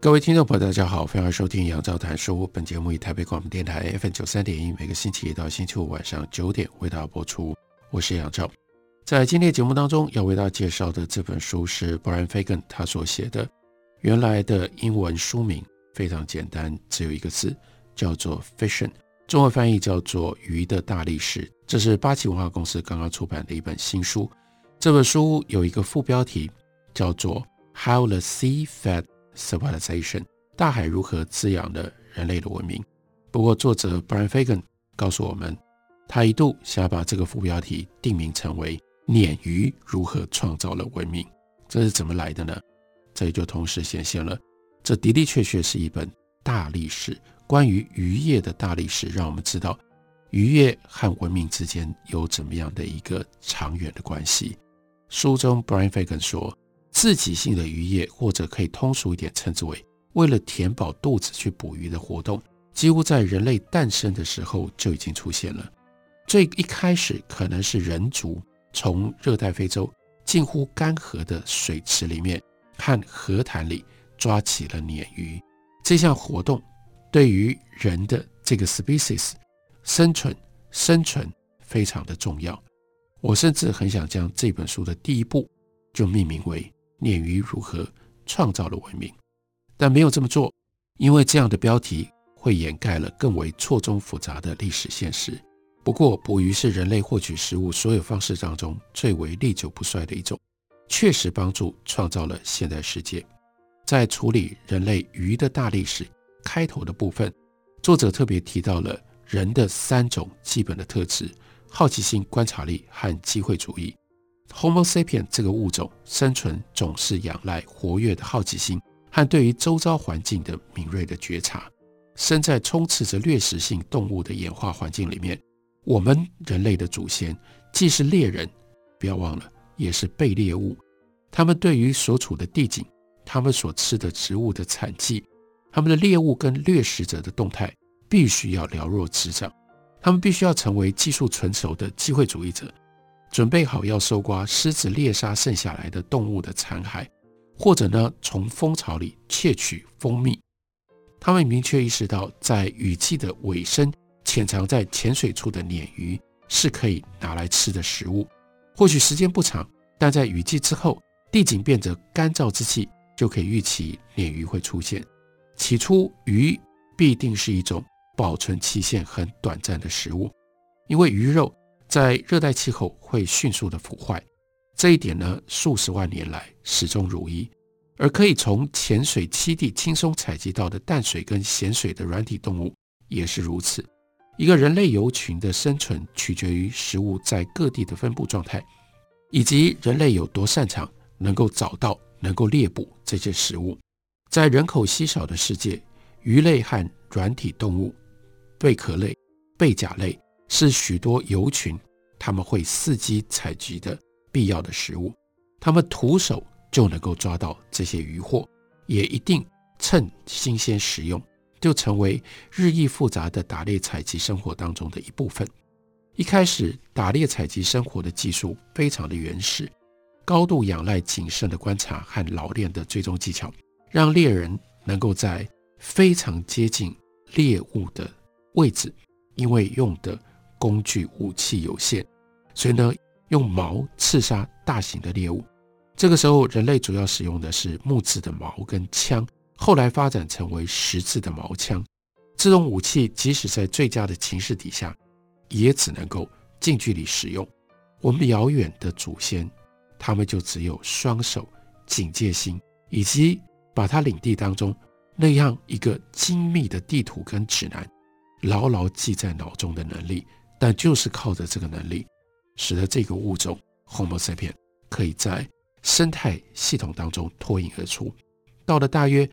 各位听众朋友，大家好，欢迎收听杨照谈书。本节目以台北广播电台 FM 九三点一，每个星期一到星期五晚上九点为大家播出。我是杨照，在今天节目当中要为大家介绍的这本书是 Brian Fagan 他所写的。原来的英文书名非常简单，只有一个字，叫做 Fishion，中文翻译叫做《鱼的大历史》。这是八旗文化公司刚刚出版的一本新书。这本书有一个副标题叫做 How the Sea Fed Civilization，大海如何滋养了人类的文明？不过，作者 Brian Fagan 告诉我们，他一度想把这个副标题定名成为“鲶鱼如何创造了文明”。这是怎么来的呢？这里就同时显现了，这的的确确是一本大历史，关于渔业的大历史，让我们知道渔业和文明之间有怎么样的一个长远的关系。书中 Brian Fagan 说。自给性的渔业，或者可以通俗一点称之为为了填饱肚子去捕鱼的活动，几乎在人类诞生的时候就已经出现了。最一开始可能是人族从热带非洲近乎干涸的水池里面和河潭里抓起了鲶鱼，这项活动对于人的这个 species 生存生存非常的重要。我甚至很想将这本书的第一部就命名为。鲶鱼如何创造了文明？但没有这么做，因为这样的标题会掩盖了更为错综复杂的历史现实。不过，捕鱼是人类获取食物所有方式当中最为历久不衰的一种，确实帮助创造了现代世界。在处理人类鱼的大历史开头的部分，作者特别提到了人的三种基本的特质：好奇心、观察力和机会主义。Homo sapien 这个物种生存总是仰赖活跃的好奇心和对于周遭环境的敏锐的觉察。身在充斥着掠食性动物的演化环境里面，我们人类的祖先既是猎人，不要忘了，也是被猎物。他们对于所处的地景、他们所吃的植物的产季、他们的猎物跟掠食者的动态，必须要了若指掌。他们必须要成为技术成熟的机会主义者。准备好要搜刮狮子猎杀剩下来的动物的残骸，或者呢，从蜂巢里窃取蜂蜜。他们明确意识到，在雨季的尾声，潜藏在浅水处的鲶鱼是可以拿来吃的食物。或许时间不长，但在雨季之后，地景变得干燥之际，就可以预期鲶鱼会出现。起初，鱼必定是一种保存期限很短暂的食物，因为鱼肉。在热带气候会迅速的腐坏，这一点呢，数十万年来始终如一。而可以从浅水栖地轻松采集到的淡水跟咸水的软体动物也是如此。一个人类游群的生存取决于食物在各地的分布状态，以及人类有多擅长能够找到、能够猎捕这些食物。在人口稀少的世界，鱼类和软体动物、贝壳类、贝甲类。是许多游群他们会伺机采集的必要的食物，他们徒手就能够抓到这些渔获，也一定趁新鲜食用，就成为日益复杂的打猎采集生活当中的一部分。一开始，打猎采集生活的技术非常的原始，高度仰赖谨慎的观察和老练的追踪技巧，让猎人能够在非常接近猎物的位置，因为用的。工具武器有限，所以呢，用矛刺杀大型的猎物。这个时候，人类主要使用的是木质的矛跟枪，后来发展成为石质的矛枪。这种武器即使在最佳的情势底下，也只能够近距离使用。我们遥远的祖先，他们就只有双手、警戒心，以及把他领地当中那样一个精密的地图跟指南牢牢记在脑中的能力。但就是靠着这个能力，使得这个物种 Homo sapien 可以在生态系统当中脱颖而出。到了大约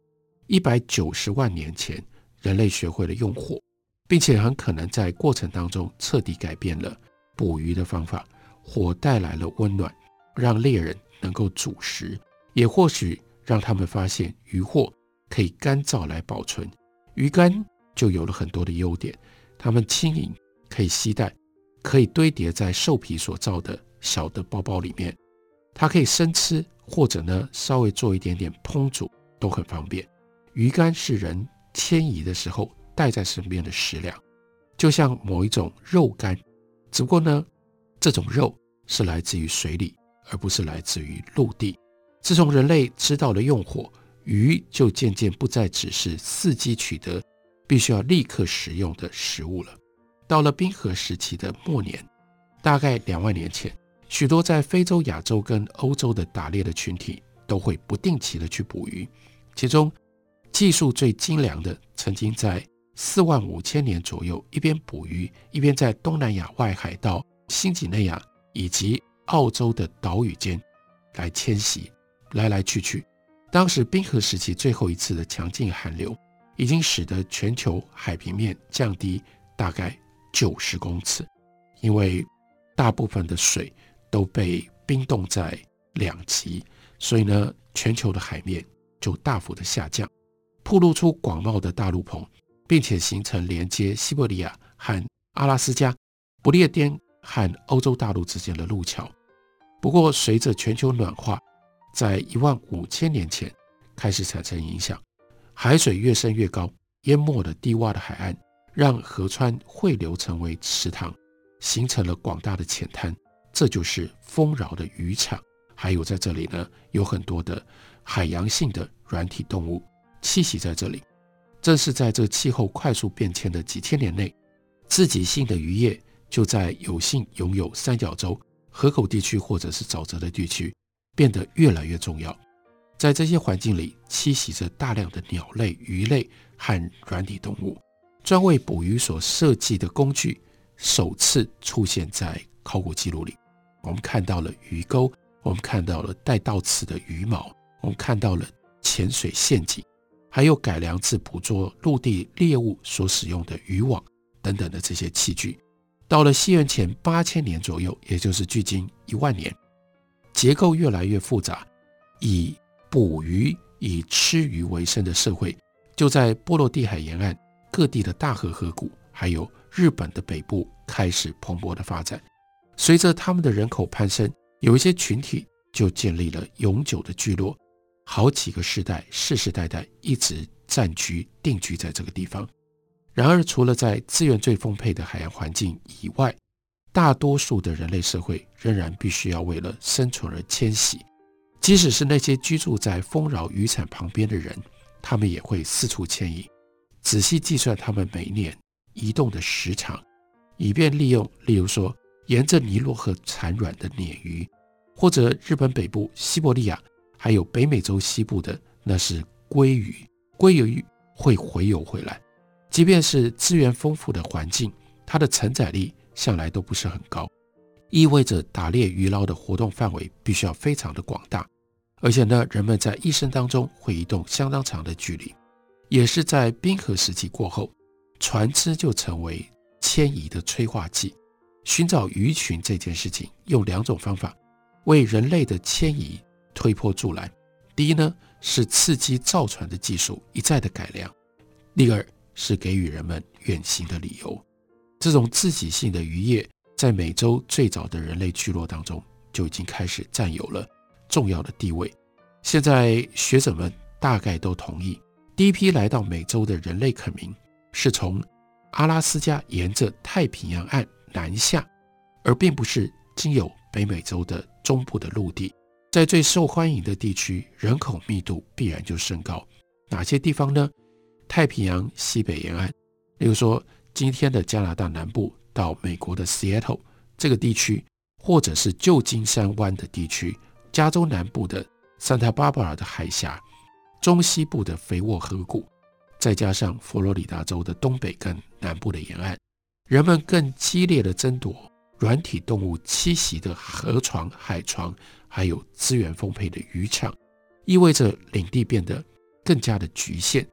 一百九十万年前，人类学会了用火，并且很可能在过程当中彻底改变了捕鱼的方法。火带来了温暖，让猎人能够煮食，也或许让他们发现鱼获可以干燥来保存。鱼干就有了很多的优点，它们轻盈，可以携带，可以堆叠在兽皮所造的小的包包里面。它可以生吃，或者呢稍微做一点点烹煮都很方便。鱼干是人迁移的时候带在身边的食粮，就像某一种肉干，只不过呢这种肉是来自于水里，而不是来自于陆地。自从人类知道了用火，鱼就渐渐不再只是伺机取得、必须要立刻食用的食物了。到了冰河时期的末年，大概两万年前。许多在非洲、亚洲跟欧洲的打猎的群体都会不定期的去捕鱼，其中技术最精良的，曾经在四万五千年左右，一边捕鱼，一边在东南亚外海到新几内亚以及澳洲的岛屿间来迁徙，来来去去。当时冰河时期最后一次的强劲寒流，已经使得全球海平面降低大概九十公尺，因为大部分的水。都被冰冻在两极，所以呢，全球的海面就大幅的下降，暴露出广袤的大陆棚，并且形成连接西伯利亚和阿拉斯加、不列颠和欧洲大陆之间的路桥。不过，随着全球暖化，在一万五千年前开始产生影响，海水越升越高，淹没了低洼的海岸，让河川汇流成为池塘，形成了广大的浅滩。这就是丰饶的渔场，还有在这里呢，有很多的海洋性的软体动物栖息在这里。正是在这气候快速变迁的几千年内，自给性的渔业就在有幸拥有三角洲、河口地区或者是沼泽的地区变得越来越重要。在这些环境里，栖息着大量的鸟类、鱼类和软体动物。专为捕鱼所设计的工具首次出现在考古记录里。我们看到了鱼钩，我们看到了带倒刺的鱼毛，我们看到了潜水陷阱，还有改良自捕捉陆地猎物所使用的渔网等等的这些器具。到了西元前八千年左右，也就是距今一万年，结构越来越复杂，以捕鱼、以吃鱼为生的社会，就在波罗的海沿岸各地的大河河谷，还有日本的北部开始蓬勃的发展。随着他们的人口攀升，有一些群体就建立了永久的聚落，好几个世代世世代代一直暂居定居在这个地方。然而，除了在资源最丰沛的海洋环境以外，大多数的人类社会仍然必须要为了生存而迁徙。即使是那些居住在丰饶渔产旁边的人，他们也会四处迁移。仔细计算它们每年移动的时长，以便利用，例如说。沿着尼罗河产卵的鲶鱼，或者日本北部西伯利亚，还有北美洲西部的那是鲑鱼，鲑鱼会回游回来。即便是资源丰富的环境，它的承载力向来都不是很高，意味着打猎鱼捞的活动范围必须要非常的广大，而且呢，人们在一生当中会移动相当长的距离，也是在冰河时期过后，船只就成为迁移的催化剂。寻找鱼群这件事情，用两种方法为人类的迁移推波助澜。第一呢，是刺激造船的技术一再的改良；第二是给予人们远行的理由。这种自给性的渔业，在美洲最早的人类聚落当中就已经开始占有了重要的地位。现在学者们大概都同意，第一批来到美洲的人类垦民是从阿拉斯加沿着太平洋岸。南下，而并不是经由北美洲的中部的陆地，在最受欢迎的地区，人口密度必然就升高。哪些地方呢？太平洋西北沿岸，例如说今天的加拿大南部到美国的 Seattle 这个地区，或者是旧金山湾的地区，加州南部的 Santa Barbara 的海峡，中西部的肥沃河谷，再加上佛罗里达州的东北跟南部的沿岸。人们更激烈的争夺软体动物栖息的河床、海床，还有资源丰沛的渔场，意味着领地变得更加的局限，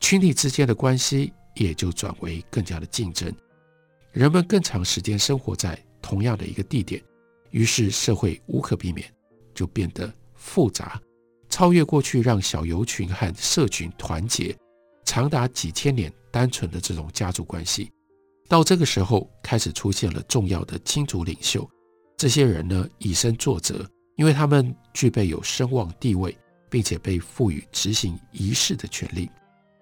群体之间的关系也就转为更加的竞争。人们更长时间生活在同样的一个地点，于是社会无可避免就变得复杂，超越过去让小游群和社群团结长达几千年单纯的这种家族关系。到这个时候，开始出现了重要的亲族领袖。这些人呢，以身作则，因为他们具备有声望地位，并且被赋予执行仪式的权利。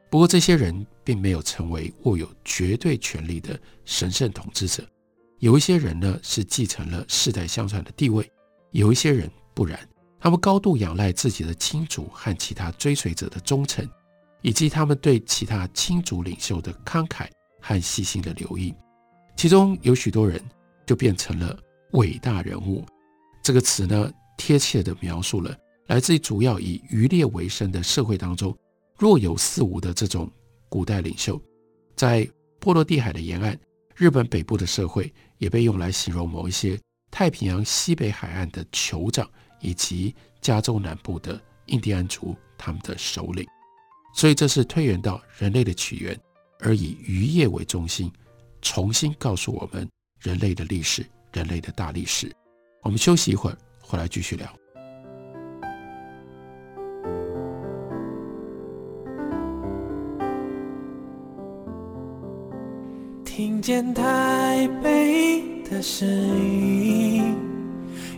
不过，这些人并没有成为握有绝对权力的神圣统治者。有一些人呢，是继承了世代相传的地位；有一些人不然，他们高度仰赖自己的亲族和其他追随者的忠诚，以及他们对其他亲族领袖的慷慨。和细心的留意，其中有许多人就变成了伟大人物。这个词呢，贴切地描述了来自于主要以渔猎为生的社会当中若有似无的这种古代领袖。在波罗的海的沿岸，日本北部的社会也被用来形容某一些太平洋西北海岸的酋长，以及加州南部的印第安族他们的首领。所以，这是推远到人类的起源。而以渔业为中心，重新告诉我们人类的历史，人类的大历史。我们休息一会儿，回来继续聊。听见台北的声音，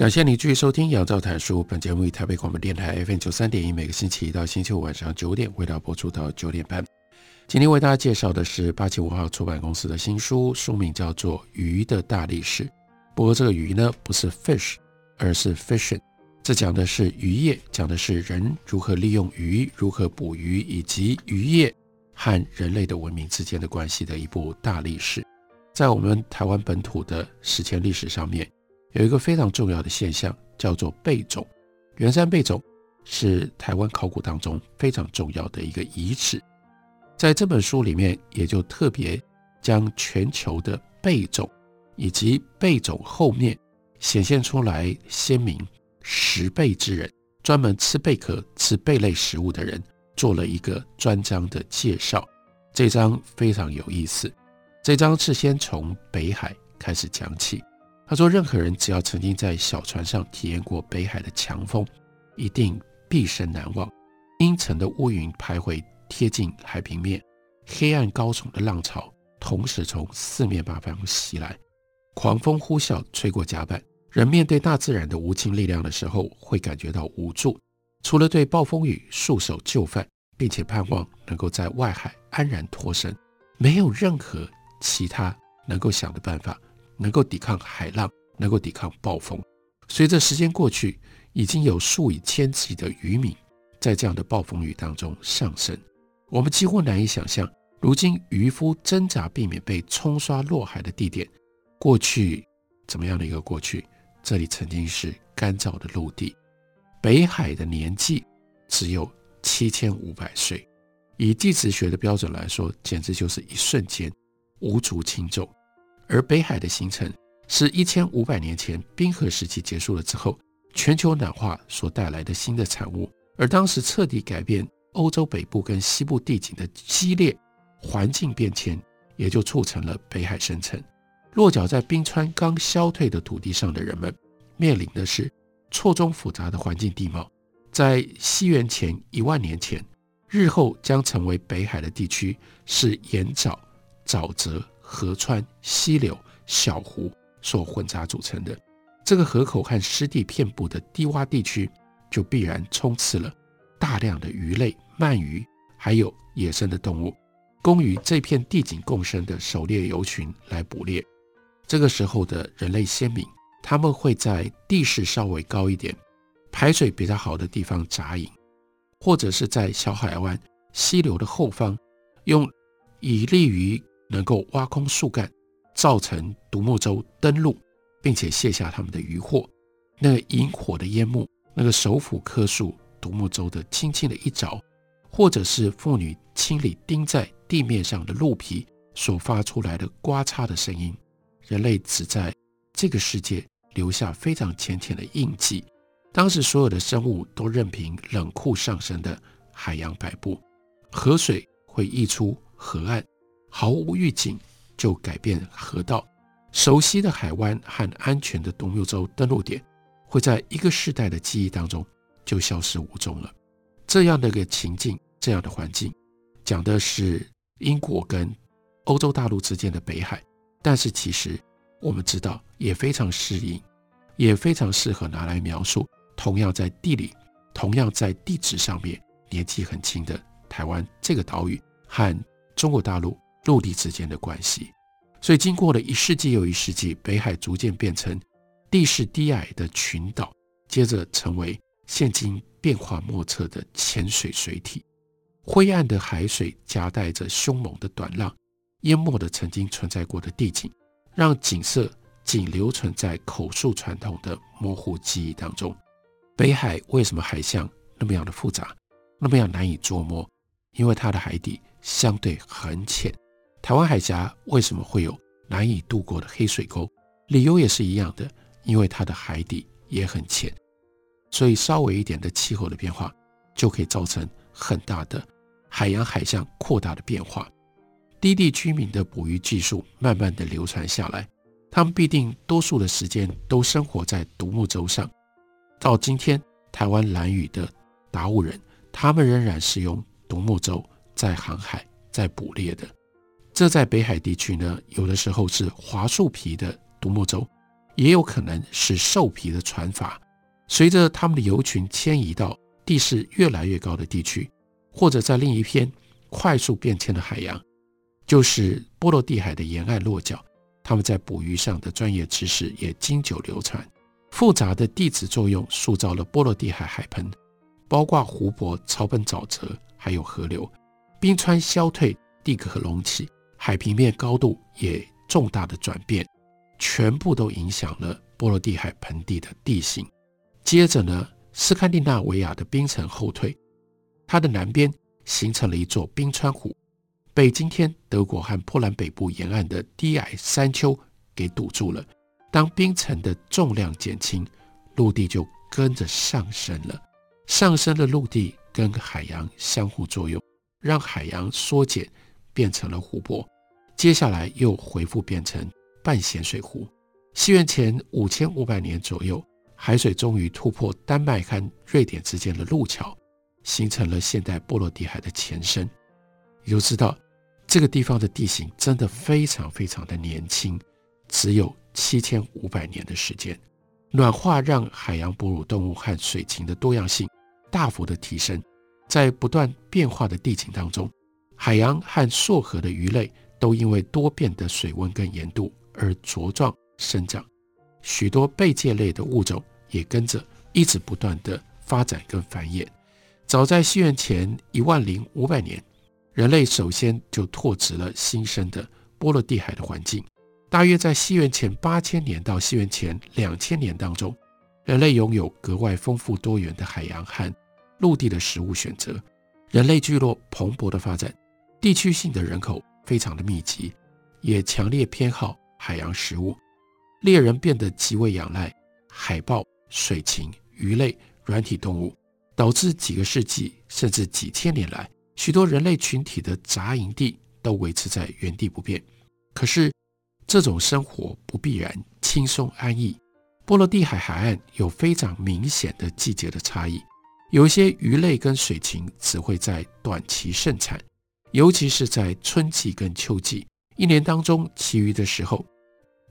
感谢你继续收听《杨照谈书》。本节目以台北广播电台 FM 九三点一，每个星期一到星期五晚上九点，为大家播出到九点半。今天为大家介绍的是八七五号出版公司的新书，书名叫做《鱼的大历史》。不过这个鱼呢，不是 fish，而是 fishing。这讲的是渔业，讲的是人如何利用鱼，如何捕鱼，以及渔业和人类的文明之间的关系的一部大历史。在我们台湾本土的史前历史上面。有一个非常重要的现象，叫做贝种。圆山贝种是台湾考古当中非常重要的一个遗址。在这本书里面，也就特别将全球的贝种以及贝种后面显现出来鲜明食贝之人，专门吃贝壳、吃贝类食物的人，做了一个专章的介绍。这章非常有意思。这章是先从北海开始讲起。他说：“任何人只要曾经在小船上体验过北海的强风，一定毕生难忘。阴沉的乌云徘徊贴近海平面，黑暗高耸的浪潮同时从四面八方袭来，狂风呼啸吹过甲板。人面对大自然的无尽力量的时候，会感觉到无助。除了对暴风雨束手就范，并且盼望能够在外海安然脱身，没有任何其他能够想的办法。”能够抵抗海浪，能够抵抗暴风。随着时间过去，已经有数以千计的渔民在这样的暴风雨当中丧生。我们几乎难以想象，如今渔夫挣扎避免被冲刷落海的地点，过去怎么样的一个过去？这里曾经是干燥的陆地。北海的年纪只有七千五百岁，以地质学的标准来说，简直就是一瞬间，无足轻重。而北海的形成是一千五百年前冰河时期结束了之后，全球暖化所带来的新的产物。而当时彻底改变欧洲北部跟西部地景的激烈环境变迁，也就促成了北海生成。落脚在冰川刚消退的土地上的人们，面临的是错综复杂的环境地貌。在西元前一万年前，日后将成为北海的地区是盐沼、沼泽。河川、溪流、小湖所混杂组成的这个河口和湿地遍布的低洼地区，就必然充斥了大量的鱼类、鳗鱼，还有野生的动物，供与这片地景共生的狩猎游群来捕猎。这个时候的人类先民，他们会在地势稍微高一点、排水比较好的地方扎营，或者是在小海湾溪流的后方，用以利于能够挖空树干，造成独木舟登陆，并且卸下他们的渔获。那个引火的烟幕，那个手斧棵树独木舟的轻轻的一着，或者是妇女清理钉在地面上的鹿皮所发出来的刮擦的声音，人类只在这个世界留下非常浅浅的印记。当时所有的生物都任凭冷酷上升的海洋摆布，河水会溢出河岸，毫无预警就改变河道，熟悉的海湾和安全的独木舟登陆点。会在一个世代的记忆当中就消失无踪了。这样的一个情境，这样的环境，讲的是英国跟欧洲大陆之间的北海。但是其实我们知道，也非常适应，也非常适合拿来描述同样在地理、同样在地质上面年纪很轻的台湾这个岛屿和中国大陆陆地之间的关系。所以经过了一世纪又一世纪，北海逐渐变成。地势低矮的群岛，接着成为现今变化莫测的浅水水体。灰暗的海水夹带着凶猛的短浪，淹没了曾经存在过的地景，让景色仅留存在口述传统的模糊记忆当中。北海为什么海象那么样的复杂，那么样难以捉摸？因为它的海底相对很浅。台湾海峡为什么会有难以渡过的黑水沟？理由也是一样的。因为它的海底也很浅，所以稍微一点的气候的变化就可以造成很大的海洋海象扩大的变化。低地居民的捕鱼技术慢慢的流传下来，他们必定多数的时间都生活在独木舟上。到今天，台湾兰屿的达悟人，他们仍然是用独木舟在航海、在捕猎的。这在北海地区呢，有的时候是桦树皮的独木舟。也有可能是兽皮的船筏，随着他们的游群迁移到地势越来越高的地区，或者在另一片快速变迁的海洋，就是波罗的海的沿岸落脚，他们在捕鱼上的专业知识也经久流传。复杂的地质作用塑造了波罗的海海盆，包括湖泊、草本沼泽，还有河流。冰川消退，地壳隆起，海平面高度也重大的转变。全部都影响了波罗的海盆地的地形。接着呢，斯堪的纳维亚的冰层后退，它的南边形成了一座冰川湖，被今天德国和波兰北部沿岸的低矮山丘给堵住了。当冰层的重量减轻，陆地就跟着上升了。上升的陆地跟海洋相互作用，让海洋缩减，变成了湖泊。接下来又恢复变成。半咸水湖，西元前五千五百年左右，海水终于突破丹麦和瑞典之间的陆桥，形成了现代波罗的海的前身。你就知道这个地方的地形真的非常非常的年轻，只有七千五百年的时间。暖化让海洋哺乳动物和水禽的多样性大幅的提升，在不断变化的地景当中，海洋和溯河的鱼类都因为多变的水温跟盐度。而茁壮生长，许多贝介类的物种也跟着一直不断的发展跟繁衍。早在西元前一万零五百年，人类首先就拓殖了新生的波罗的海的环境。大约在西元前八千年到西元前两千年当中，人类拥有格外丰富多元的海洋和陆地的食物选择。人类聚落蓬勃的发展，地区性的人口非常的密集，也强烈偏好。海洋食物，猎人变得极为仰赖海豹、水禽、鱼类、软体动物，导致几个世纪甚至几千年来，许多人类群体的扎营地都维持在原地不变。可是，这种生活不必然轻松安逸。波罗的海海岸有非常明显的季节的差异，有一些鱼类跟水禽只会在短期盛产，尤其是在春季跟秋季。一年当中，其余的时候，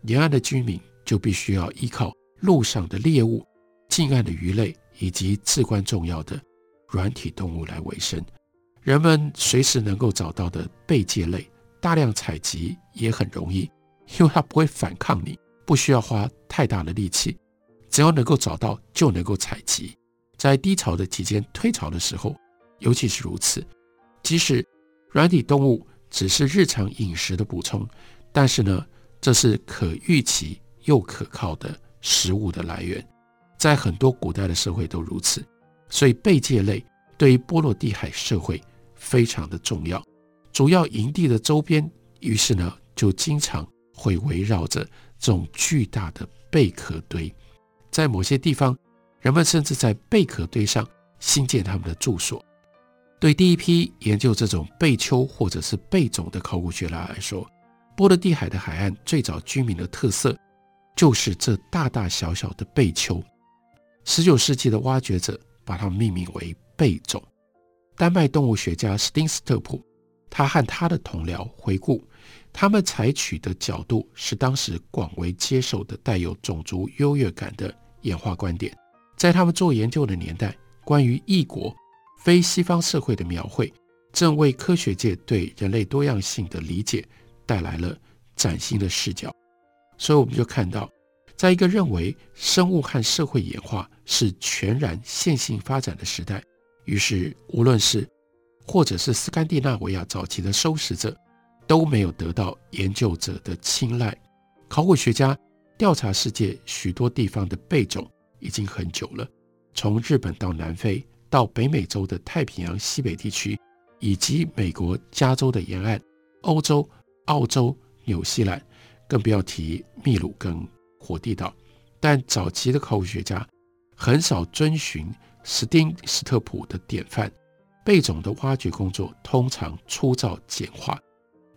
沿岸的居民就必须要依靠陆上的猎物、近岸的鱼类以及至关重要的软体动物来维生。人们随时能够找到的贝介类，大量采集也很容易，因为它不会反抗你，不需要花太大的力气，只要能够找到就能够采集。在低潮的期间，退潮的时候，尤其是如此。即使软体动物只是日常饮食的补充，但是呢，这是可预期又可靠的食物的来源，在很多古代的社会都如此。所以贝介类对于波罗的海社会非常的重要。主要营地的周边，于是呢，就经常会围绕着这种巨大的贝壳堆，在某些地方，人们甚至在贝壳堆上兴建他们的住所。对第一批研究这种贝丘或者是贝种的考古学家来说，波罗的海的海岸最早居民的特色就是这大大小小的贝丘。十九世纪的挖掘者把它们命名为贝种。丹麦动物学家斯丁斯特普，他和他的同僚回顾，他们采取的角度是当时广为接受的带有种族优越感的演化观点。在他们做研究的年代，关于异国。非西方社会的描绘，正为科学界对人类多样性的理解带来了崭新的视角。所以，我们就看到，在一个认为生物和社会演化是全然线性发展的时代，于是无论是或者是斯堪的纳维亚早期的收拾者，都没有得到研究者的青睐。考古学家调查世界许多地方的贝种已经很久了，从日本到南非。到北美洲的太平洋西北地区，以及美国加州的沿岸、欧洲、澳洲、纽西兰，更不要提秘鲁跟火地岛。但早期的考古学家很少遵循史丁斯特普的典范，贝种的挖掘工作通常粗糙简化，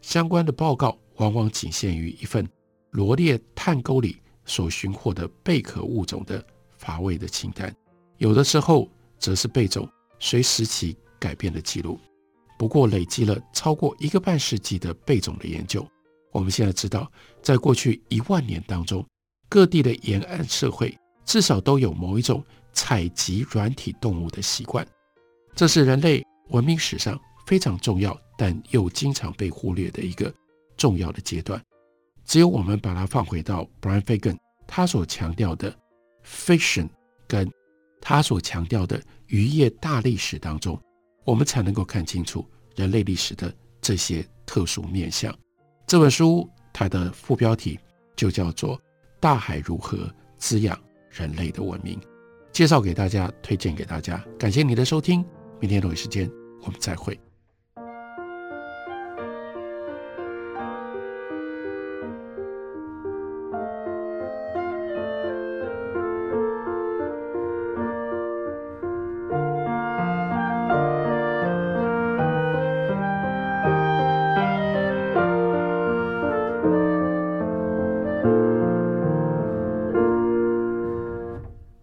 相关的报告往往仅限于一份罗列探沟里所寻获的贝壳物种的乏味的清单，有的时候。则是贝种随时期改变的记录。不过，累积了超过一个半世纪的贝种的研究，我们现在知道，在过去一万年当中，各地的沿岸社会至少都有某一种采集软体动物的习惯。这是人类文明史上非常重要，但又经常被忽略的一个重要的阶段。只有我们把它放回到 Brian Fagan 他所强调的 fiction 跟。他所强调的渔业大历史当中，我们才能够看清楚人类历史的这些特殊面相。这本书它的副标题就叫做《大海如何滋养人类的文明》，介绍给大家，推荐给大家。感谢你的收听，明天同一时间我们再会。